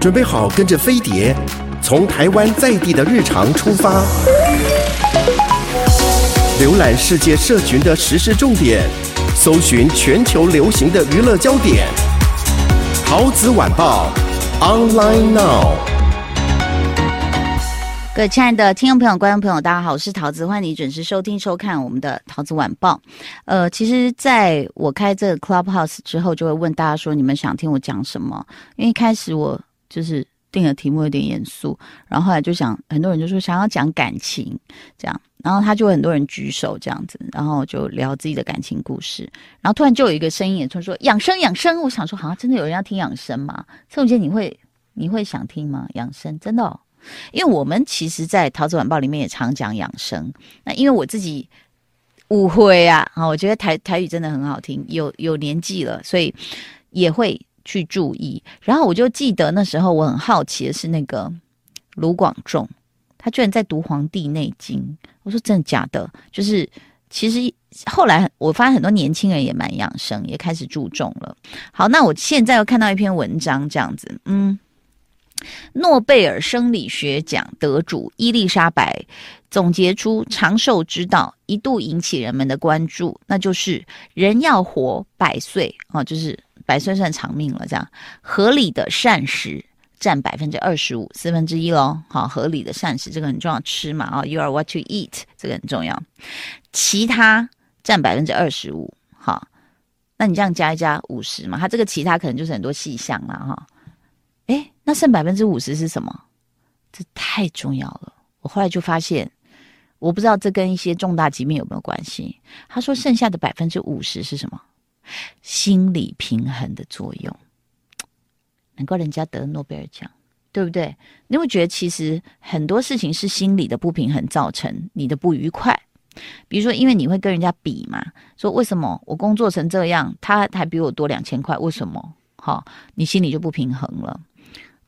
准备好跟着飞碟，从台湾在地的日常出发，浏览世界社群的时事重点，搜寻全球流行的娱乐焦点。陶子晚报，online now。各位亲爱的听众朋友、观众朋友，大家好，我是陶子，欢迎你准时收听、收看我们的陶子晚报。呃，其实在我开这个 Clubhouse 之后，就会问大家说，你们想听我讲什么？因为一开始我。就是定的题目有点严肃，然后后来就想，很多人就说想要讲感情这样，然后他就很多人举手这样子，然后就聊自己的感情故事，然后突然就有一个声音也突然说养生养生，我想说好像真的有人要听养生吗？蔡文杰，你会你会想听吗？养生真的哦，因为我们其实，在陶子晚报里面也常讲养生，那因为我自己误会啊，啊，我觉得台台语真的很好听，有有年纪了，所以也会。去注意，然后我就记得那时候我很好奇的是那个卢广仲，他居然在读《黄帝内经》。我说真的假的？就是其实后来我发现很多年轻人也蛮养生，也开始注重了。好，那我现在又看到一篇文章，这样子，嗯，诺贝尔生理学奖得主伊丽莎白总结出长寿之道，一度引起人们的关注，那就是人要活百岁啊，就是。白算算长命了，这样合理的膳食占百分之二十五，四分之一喽。好，合理的膳食这个很重要，吃嘛啊，you are what you eat 这个很重要。其他占百分之二十五，好，那你这样加一加五十嘛，它这个其他可能就是很多细项了哈。诶，那剩百分之五十是什么？这太重要了。我后来就发现，我不知道这跟一些重大疾病有没有关系。他说剩下的百分之五十是什么？心理平衡的作用，难怪人家得诺贝尔奖，对不对？你会觉得其实很多事情是心理的不平衡造成你的不愉快。比如说，因为你会跟人家比嘛，说为什么我工作成这样，他还比我多两千块，为什么？好，你心里就不平衡了。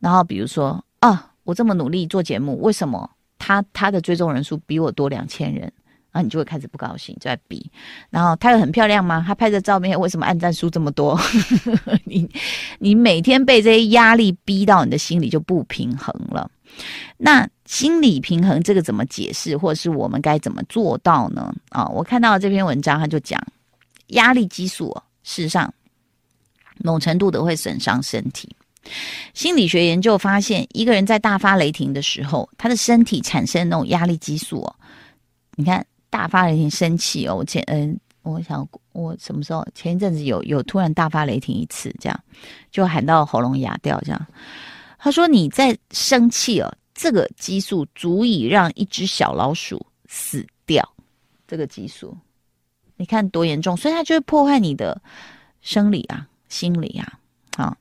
然后比如说啊，我这么努力做节目，为什么他他的追踪人数比我多两千人？然后你就会开始不高兴，就在比。然后她有很漂亮吗？她拍的照片为什么按赞数这么多？你你每天被这些压力逼到，你的心里就不平衡了。那心理平衡这个怎么解释，或者是我们该怎么做到呢？啊，我看到这篇文章，他就讲压力激素，事实上某程度的会损伤身体。心理学研究发现，一个人在大发雷霆的时候，他的身体产生那种压力激素哦，你看。大发雷霆，生气哦！我前嗯，我想我什么时候前一阵子有有突然大发雷霆一次，这样就喊到喉咙哑掉，这样。他说你在生气哦，这个激素足以让一只小老鼠死掉。这个激素，你看多严重，所以它就会破坏你的生理啊、心理啊。好，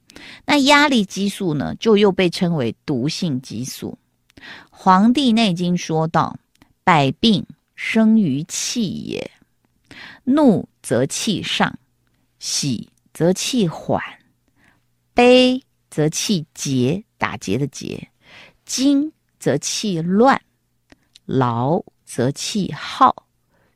那压力激素呢，就又被称为毒性激素。《黄帝内经》说道：“百病。”生于气也，怒则气上，喜则气缓，悲则气结，打结的结，惊则气乱，劳则气耗。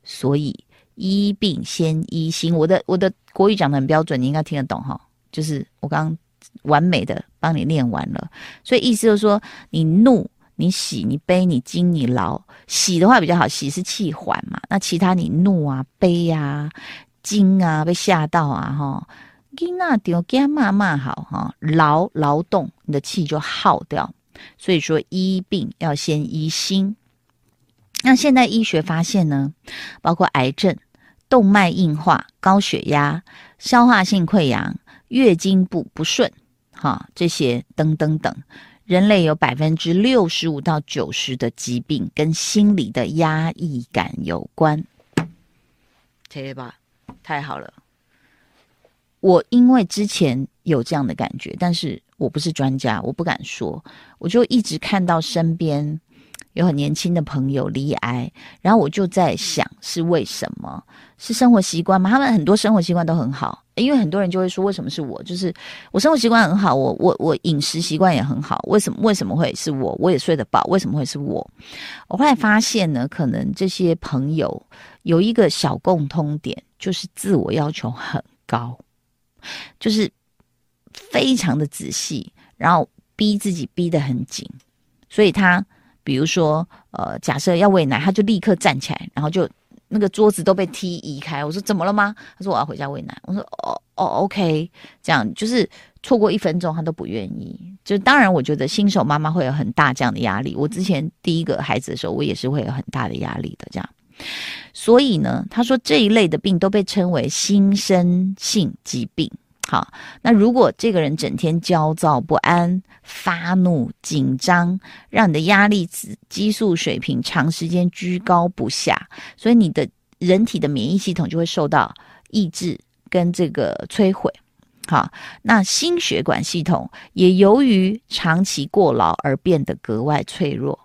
所以医病先医心。我的我的国语讲的很标准，你应该听得懂哈。就是我刚完美的帮你念完了，所以意思就是说，你怒。你喜，你悲，你惊，你劳。喜的话比较好，喜是气缓嘛。那其他你怒啊、悲、啊、惊啊、被吓到啊，哈，惊啊丢惊骂骂好哈，劳劳动你的气就耗掉。所以说医病要先医心。那现代医学发现呢，包括癌症、动脉硬化、高血压、消化性溃疡、月经不不顺，哈，这些等等等。人类有百分之六十五到九十的疾病跟心理的压抑感有关，可以吧？太好了！我因为之前有这样的感觉，但是我不是专家，我不敢说，我就一直看到身边有很年轻的朋友罹癌，然后我就在想是为什么？是生活习惯吗？他们很多生活习惯都很好。因为很多人就会说，为什么是我？就是我生活习惯很好，我我我饮食习惯也很好，为什么为什么会是我？我也睡得饱，为什么会是我？我后来发现呢，可能这些朋友有一个小共通点，就是自我要求很高，就是非常的仔细，然后逼自己逼得很紧，所以他比如说呃，假设要喂奶，他就立刻站起来，然后就那个桌子都被踢移开。我说怎么了吗？他说我要回家喂奶。我说哦哦，OK，这样就是错过一分钟他都不愿意。就当然，我觉得新手妈妈会有很大这样的压力。我之前第一个孩子的时候，我也是会有很大的压力的。这样，所以呢，他说这一类的病都被称为新生性疾病。好，那如果这个人整天焦躁不安、发怒、紧张，让你的压力激素水平长时间居高不下，所以你的人体的免疫系统就会受到抑制跟这个摧毁。好，那心血管系统也由于长期过劳而变得格外脆弱。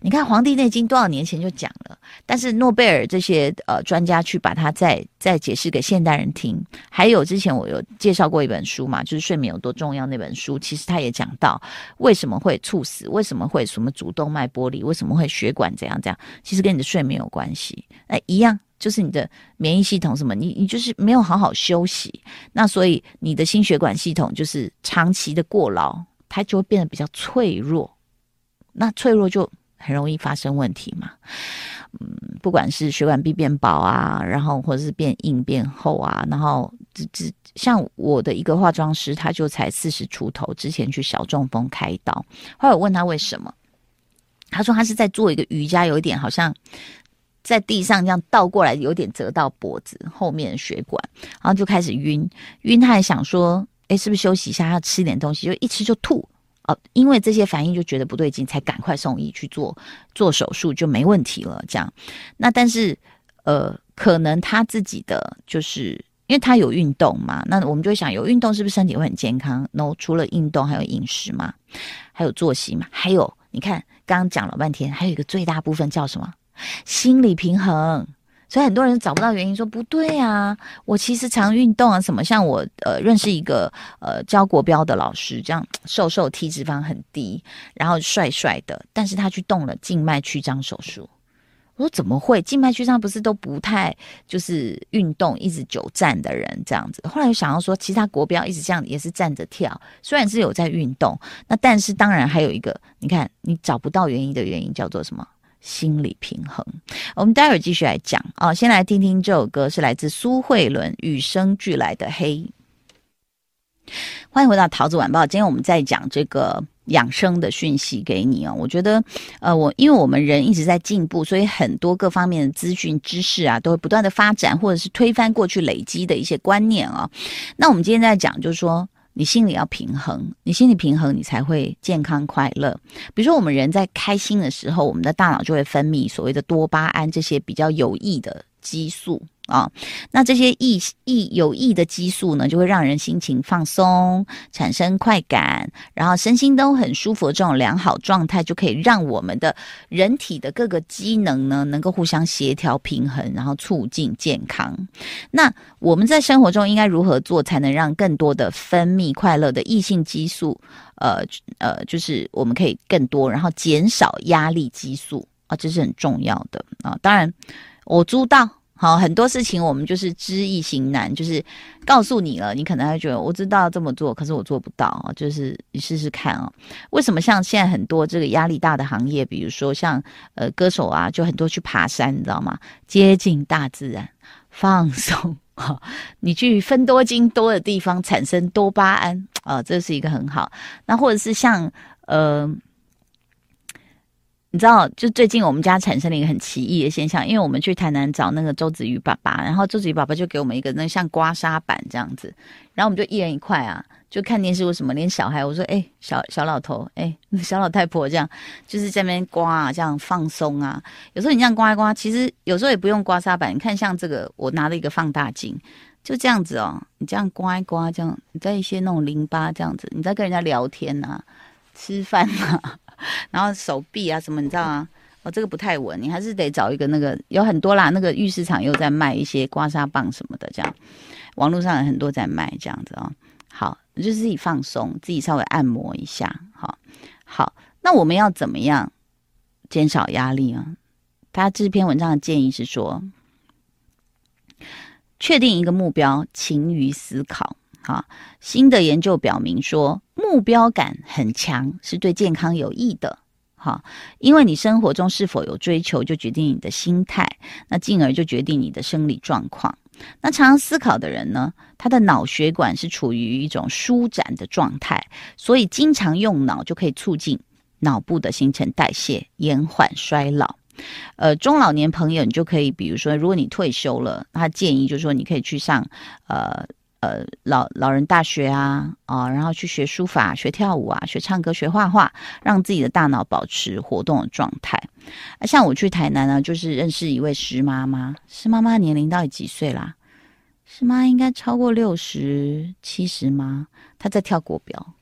你看《黄帝内经》多少年前就讲了，但是诺贝尔这些呃专家去把它再再解释给现代人听。还有之前我有介绍过一本书嘛，就是睡眠有多重要那本书，其实他也讲到为什么会猝死，为什么会什么主动脉剥离，为什么会血管怎样怎样，其实跟你的睡眠有关系。那一样就是你的免疫系统什么，你你就是没有好好休息，那所以你的心血管系统就是长期的过劳，它就会变得比较脆弱。那脆弱就。很容易发生问题嘛，嗯，不管是血管壁变薄啊，然后或者是变硬变厚啊，然后这这像我的一个化妆师，他就才四十出头，之前去小中风开刀，后来我问他为什么，他说他是在做一个瑜伽，有一点好像在地上这样倒过来，有点折到脖子后面的血管，然后就开始晕晕，他还想说，哎，是不是休息一下，要吃点东西，就一吃就吐。哦，因为这些反应就觉得不对劲，才赶快送医去做做手术，就没问题了。这样，那但是呃，可能他自己的就是因为他有运动嘛，那我们就会想，有运动是不是身体会很健康？No，除了运动，还有饮食嘛，还有作息嘛，还有你看刚刚讲了半天，还有一个最大部分叫什么？心理平衡。所以很多人找不到原因，说不对啊，我其实常运动啊，什么像我呃认识一个呃教国标的老师，这样瘦瘦，体脂肪很低，然后帅帅的，但是他去动了静脉曲张手术。我说怎么会？静脉曲张不是都不太就是运动，一直久站的人这样子。后来又想要说，其他国标一直这样也是站着跳，虽然是有在运动，那但是当然还有一个，你看你找不到原因的原因叫做什么？心理平衡，我们待会儿继续来讲啊。先来听听这首歌，是来自苏慧伦《与生俱来的黑》。欢迎回到桃子晚报，今天我们在讲这个养生的讯息给你哦。我觉得，呃，我因为我们人一直在进步，所以很多各方面的资讯知识啊，都会不断的发展，或者是推翻过去累积的一些观念啊。那我们今天在讲，就是说。你心里要平衡，你心里平衡，你才会健康快乐。比如说，我们人在开心的时候，我们的大脑就会分泌所谓的多巴胺这些比较有益的激素。啊、那这些益益有益的激素呢，就会让人心情放松，产生快感，然后身心都很舒服。这种良好状态就可以让我们的人体的各个机能呢，能够互相协调平衡，然后促进健康。那我们在生活中应该如何做，才能让更多的分泌快乐的异性激素？呃呃，就是我们可以更多，然后减少压力激素啊，这是很重要的啊。当然，我知道。好，很多事情我们就是知易行难，就是告诉你了，你可能会觉得我知道这么做，可是我做不到。就是你试试看啊。为什么像现在很多这个压力大的行业，比如说像呃歌手啊，就很多去爬山，你知道吗？接近大自然，放松啊，你去分多精多的地方产生多巴胺啊，这是一个很好。那或者是像呃。你知道，就最近我们家产生了一个很奇异的现象，因为我们去台南找那个周子瑜爸爸，然后周子瑜爸爸就给我们一个那像刮痧板这样子，然后我们就一人一块啊，就看电视为什么连小孩，我说哎，小小老头，哎，小老太婆这样，就是在那边刮啊，这样放松啊。有时候你这样刮一刮，其实有时候也不用刮痧板，你看像这个，我拿了一个放大镜，就这样子哦，你这样刮一刮，这样你在一些那种淋巴这样子，你在跟人家聊天呐、啊，吃饭呐、啊。然后手臂啊什么，你知道吗？哦，这个不太稳，你还是得找一个那个有很多啦，那个浴市场又在卖一些刮痧棒什么的，这样网络上有很多在卖这样子哦。好，就是自己放松，自己稍微按摩一下。好，好，那我们要怎么样减少压力啊？他这篇文章的建议是说，确定一个目标，勤于思考。哈，新的研究表明说，目标感很强是对健康有益的。哈，因为你生活中是否有追求，就决定你的心态，那进而就决定你的生理状况。那常常思考的人呢，他的脑血管是处于一种舒展的状态，所以经常用脑就可以促进脑部的新陈代谢，延缓衰老。呃，中老年朋友，你就可以，比如说，如果你退休了，他建议就是说，你可以去上呃呃老老人大学啊啊，然后去学书法、学跳舞啊、学唱歌、学画画，让自己的大脑保持活动的状态。啊，像我去台南呢，就是认识一位施妈妈，施妈妈年龄到底几岁啦？施妈应该超过六十七十吗？她在跳国标。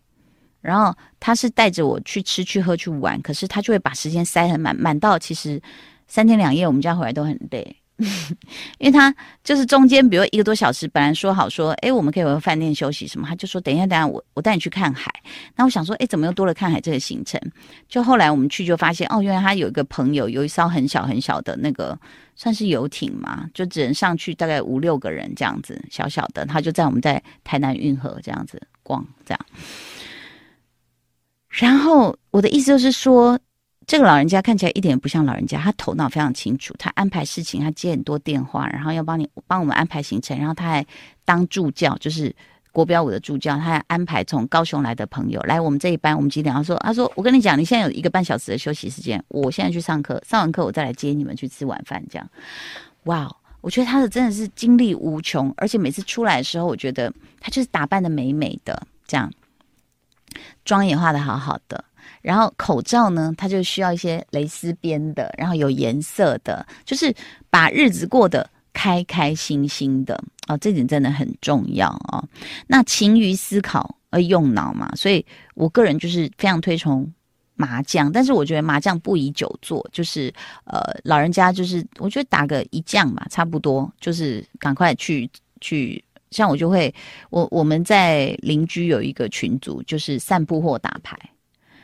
然后他是带着我去吃、去喝、去玩，可是他就会把时间塞很满，满到其实三天两夜我们家回来都很累，因为他就是中间比如一个多小时，本来说好说，哎，我们可以回饭店休息什么，他就说等一下，等一下，我我带你去看海。那我想说，哎，怎么又多了看海这个行程？就后来我们去就发现，哦，原来他有一个朋友有一艘很小很小的那个算是游艇嘛，就只能上去大概五六个人这样子，小小的，他就在我们在台南运河这样子逛这样。然后我的意思就是说，这个老人家看起来一点也不像老人家，他头脑非常清楚，他安排事情，他接很多电话，然后要帮你帮我们安排行程，然后他还当助教，就是国标舞的助教，他还安排从高雄来的朋友来我们这一班，我们几点？他说：“他说我跟你讲，你现在有一个半小时的休息时间，我现在去上课，上完课我再来接你们去吃晚饭。”这样，哇，我觉得他的真的是精力无穷，而且每次出来的时候，我觉得他就是打扮的美美的这样。妆也画的好好的，然后口罩呢，它就需要一些蕾丝边的，然后有颜色的，就是把日子过得开开心心的哦，这点真的很重要哦。那勤于思考而用脑嘛，所以我个人就是非常推崇麻将，但是我觉得麻将不宜久坐，就是呃，老人家就是我觉得打个一将吧，差不多，就是赶快去去。像我就会，我我们在邻居有一个群组，就是散步或打牌，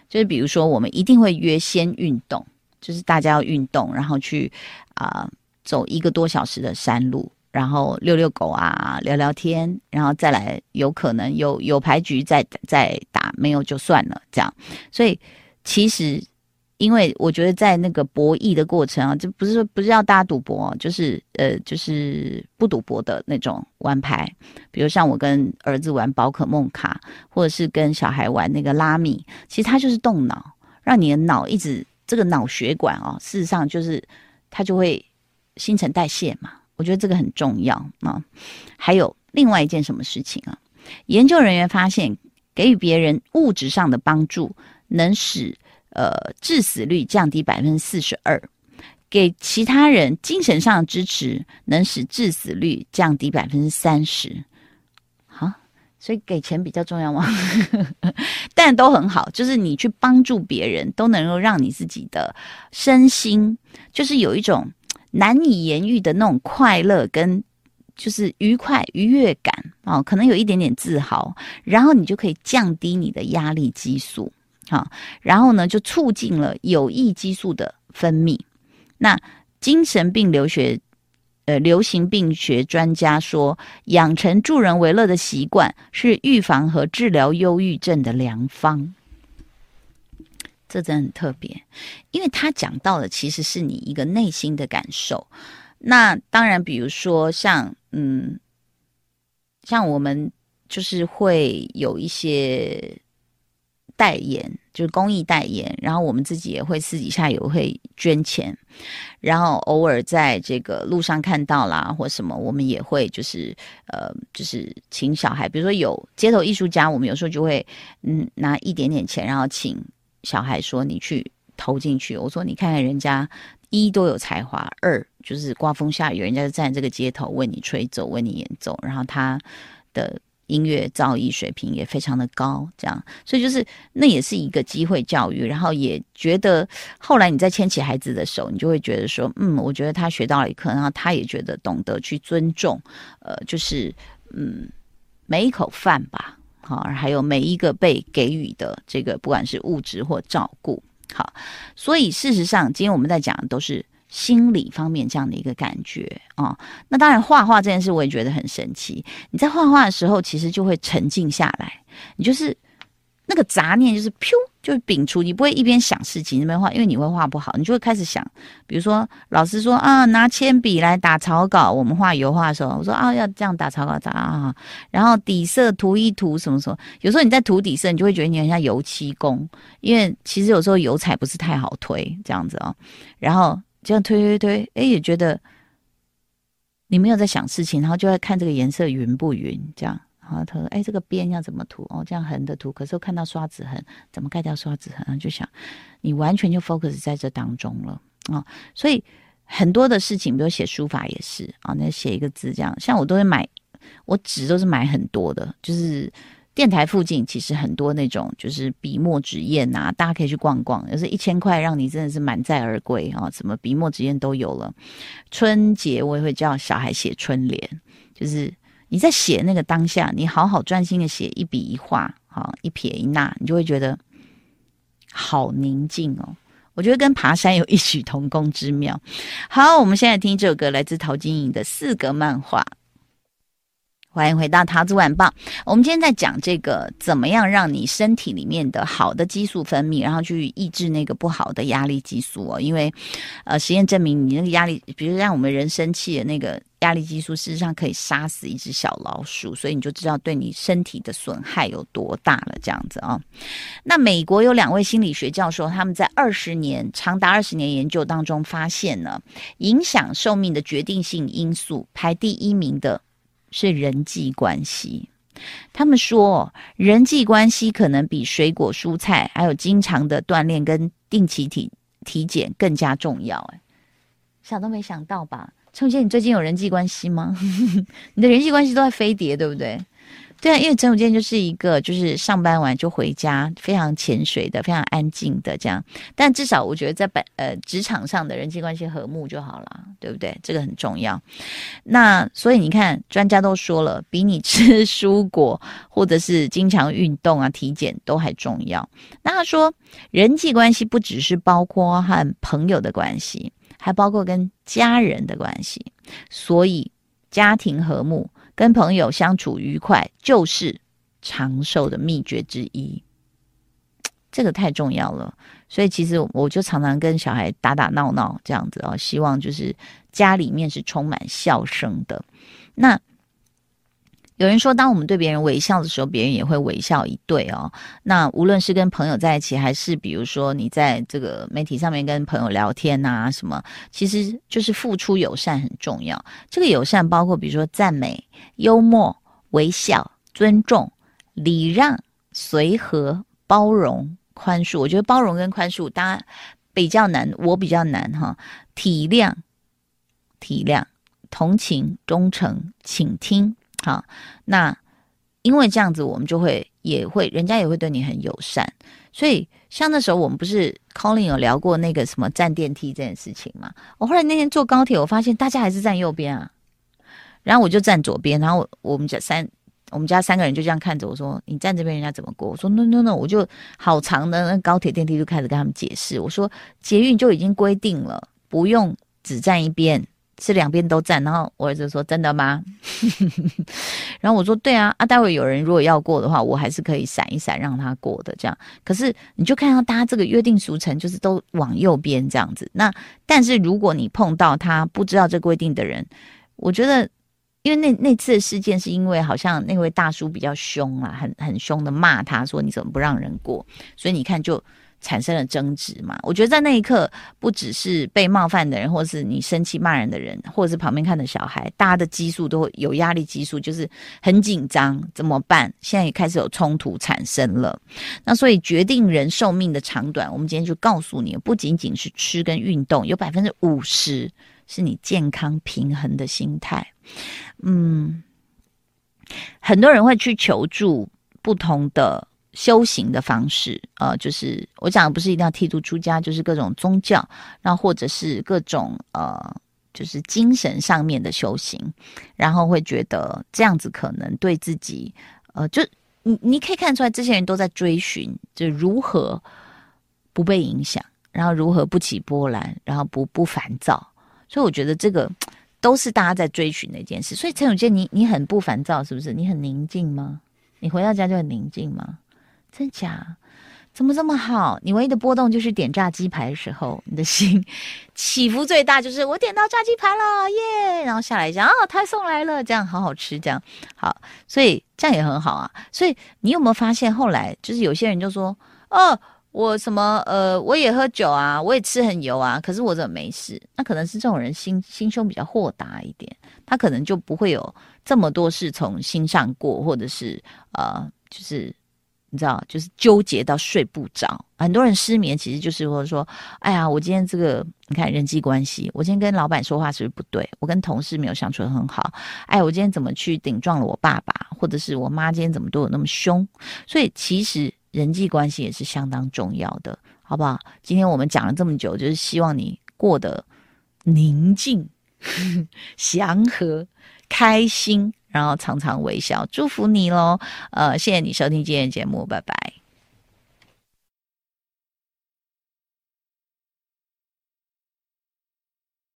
就是比如说我们一定会约先运动，就是大家要运动，然后去啊、走一个多小时的山路，然后遛遛狗啊，聊聊天，然后再来有可能有有牌局再再打，没有就算了这样，所以其实。因为我觉得在那个博弈的过程啊，就不是说不是要大家赌博，就是呃，就是不赌博的那种玩牌。比如像我跟儿子玩宝可梦卡，或者是跟小孩玩那个拉米，其实它就是动脑，让你的脑一直这个脑血管哦，事实上就是它就会新陈代谢嘛。我觉得这个很重要啊。还有另外一件什么事情啊？研究人员发现，给予别人物质上的帮助，能使呃，致死率降低百分之四十二，给其他人精神上的支持，能使致死率降低百分之三十。好，所以给钱比较重要吗？但都很好，就是你去帮助别人，都能够让你自己的身心，就是有一种难以言喻的那种快乐跟就是愉快愉悦感哦，可能有一点点自豪，然后你就可以降低你的压力激素。好，然后呢，就促进了有益激素的分泌。那精神病流学，呃，流行病学专家说，养成助人为乐的习惯是预防和治疗忧郁症的良方。这真的很特别，因为他讲到的其实是你一个内心的感受。那当然，比如说像，嗯，像我们就是会有一些。代言就是公益代言，然后我们自己也会私底下也会捐钱，然后偶尔在这个路上看到啦或什么，我们也会就是呃就是请小孩，比如说有街头艺术家，我们有时候就会嗯拿一点点钱，然后请小孩说你去投进去。我说你看看人家一多有才华，二就是刮风下雨，人家就站在这个街头为你吹奏，为你演奏，然后他的。音乐造诣水平也非常的高，这样，所以就是那也是一个机会教育，然后也觉得后来你再牵起孩子的手，你就会觉得说，嗯，我觉得他学到了一课，然后他也觉得懂得去尊重，呃，就是嗯，每一口饭吧，好，还有每一个被给予的这个，不管是物质或照顾，好，所以事实上，今天我们在讲的都是心理方面这样的一个感觉啊、哦。那当然，画画这件事我也觉得很神奇。你在画画的时候，其实就会沉静下来，你就是。那个杂念就是噗，就是摒除，你不会一边想事情一边画，因为你会画不好，你就会开始想，比如说老师说啊，拿铅笔来打草稿，我们画油画的时候，我说啊，要这样打草稿打啊，然后底色涂一涂什么什么，有时候你在涂底色，你就会觉得你很像油漆工，因为其实有时候油彩不是太好推这样子哦，然后这样推推推，哎，也觉得你没有在想事情，然后就在看这个颜色匀不匀这样。然后他说：“哎，这个边要怎么涂？哦，这样横的涂。可是我看到刷子痕，怎么盖掉刷子痕？就想，你完全就 focus 在这当中了啊、所以很多的事情，比如写书法也是啊，那、写一个字这样，像我都会买，我纸都是买很多的。就是电台附近其实很多那种就是笔墨纸砚啊，大家可以去逛逛，有时一千块让你真的是满载而归啊！什么笔墨纸砚都有了。春节我也会叫小孩写春联，就是。”你在写那个当下，你好好专心的写一笔一画，好一撇一捺，你就会觉得好宁静哦。我觉得跟爬山有异曲同工之妙。好，我们现在听这首歌，来自陶晶莹的《四格漫画》。欢迎回到桃子晚报。我们今天在讲这个，怎么样让你身体里面的好的激素分泌，然后去抑制那个不好的压力激素哦。因为，呃，实验证明，你那个压力，比如让我们人生气的那个压力激素，事实上可以杀死一只小老鼠，所以你就知道对你身体的损害有多大了。这样子啊、那美国有两位心理学教授，他们在二十年长达二十年研究当中发现呢，影响寿命的决定性因素排第一名的。是人际关系，他们说人际关系可能比水果、蔬菜，还有经常的锻炼跟定期体体检更加重要。哎，想都没想到吧？陈永健，你最近有人际关系吗？你的人际关系都在飞碟，对不对？对啊，因为陈永健就是一个就是上班完就回家，非常潜水的，非常安静的这样。但至少我觉得在本呃职场上的人际关系和睦就好了，对不对？这个很重要。那所以你看，专家都说了，比你吃蔬果或者是经常运动啊、体检都还重要。那他说，人际关系不只是包括和朋友的关系，还包括跟家人的关系。所以家庭和睦。跟朋友相处愉快，就是长寿的秘诀之一。这个太重要了，所以其实我就常常跟小孩打打闹闹这样子哦，希望就是家里面是充满笑声的。那。有人说，当我们对别人微笑的时候，别人也会微笑以对哦。那无论是跟朋友在一起，还是比如说你在这个媒体上面跟朋友聊天啊，什么，其实就是付出友善很重要。这个友善包括比如说赞美、幽默、微笑、尊重、礼让、随和、包容、宽恕。我觉得包容跟宽恕，大家比较难，我比较难哈。体谅、体谅、同情、忠诚、倾听。好，那因为这样子，我们就会也会，人家也会对你很友善。所以，像那时候我们不是 Colin 有聊过那个什么站电梯这件事情嘛？我后来那天坐高铁，我发现大家还是站右边啊，然后我就站左边，然后我们家三我们家三个人就这样看着我说：“你站这边，人家怎么过？”我说：“No No No！” 我就好长的那高铁电梯就开始跟他们解释，我说：“捷运就已经规定了，不用只站一边。”是两边都站，然后我儿子说：“真的吗？” 然后我说：“对啊，啊，待会有人如果要过的话，我还是可以闪一闪让他过的。这样，可是你就看到大家这个约定俗成，就是都往右边这样子。那但是如果你碰到他不知道这规定的人，我觉得，因为那那次的事件是因为好像那位大叔比较凶啊，很很凶的骂他说：‘你怎么不让人过？’所以你看就。”产生了争执嘛？我觉得在那一刻，不只是被冒犯的人，或是你生气骂人的人，或者是旁边看的小孩，大家的激素都会有压力激素，就是很紧张，怎么办？现在也开始有冲突产生了。那所以决定人寿命的长短，我们今天就告诉你，不仅仅是吃跟运动，有百分之五十是你健康平衡的心态。嗯，很多人会去求助不同的。修行的方式，呃，就是我讲的不是一定要剃度出家，就是各种宗教，然后或者是各种呃，就是精神上面的修行，然后会觉得这样子可能对自己，呃，就你你可以看出来，这些人都在追寻，就如何不被影响。然后如何不起波澜，然后不不烦躁。所以我觉得这个 都是大家在追寻的一件事。所以陈永健，你你很不烦躁是不是？你很宁静吗？你回到家就很宁静吗？真假？怎么这么好？你唯一的波动就是点炸鸡排的时候，你的心 起伏最大，就是我点到炸鸡排了耶！然后下来讲啊，他送来了，这样好好吃，这样好，所以这样也很好啊。所以你有没有发现后来就是有些人就说哦，我什么呃，我也喝酒啊，我也吃很油啊，可是我怎么没事？那可能是这种人心心胸比较豁达一点，他可能就不会有这么多事从心上过，或者是呃，就是。你知道，就是纠结到睡不着。很多人失眠，其实就是或者说，哎呀，我今天这个，你看人际关系，我今天跟老板说话是不是不对？我跟同事没有相处得很好。哎，我今天怎么去顶撞了我爸爸，或者是我妈今天怎么对我那么凶？所以其实人际关系也是相当重要的，好不好？今天我们讲了这么久，就是希望你过得宁静、祥和、开心。然后常常微笑，祝福你喽！呃，谢谢你收听今天的节目，拜拜。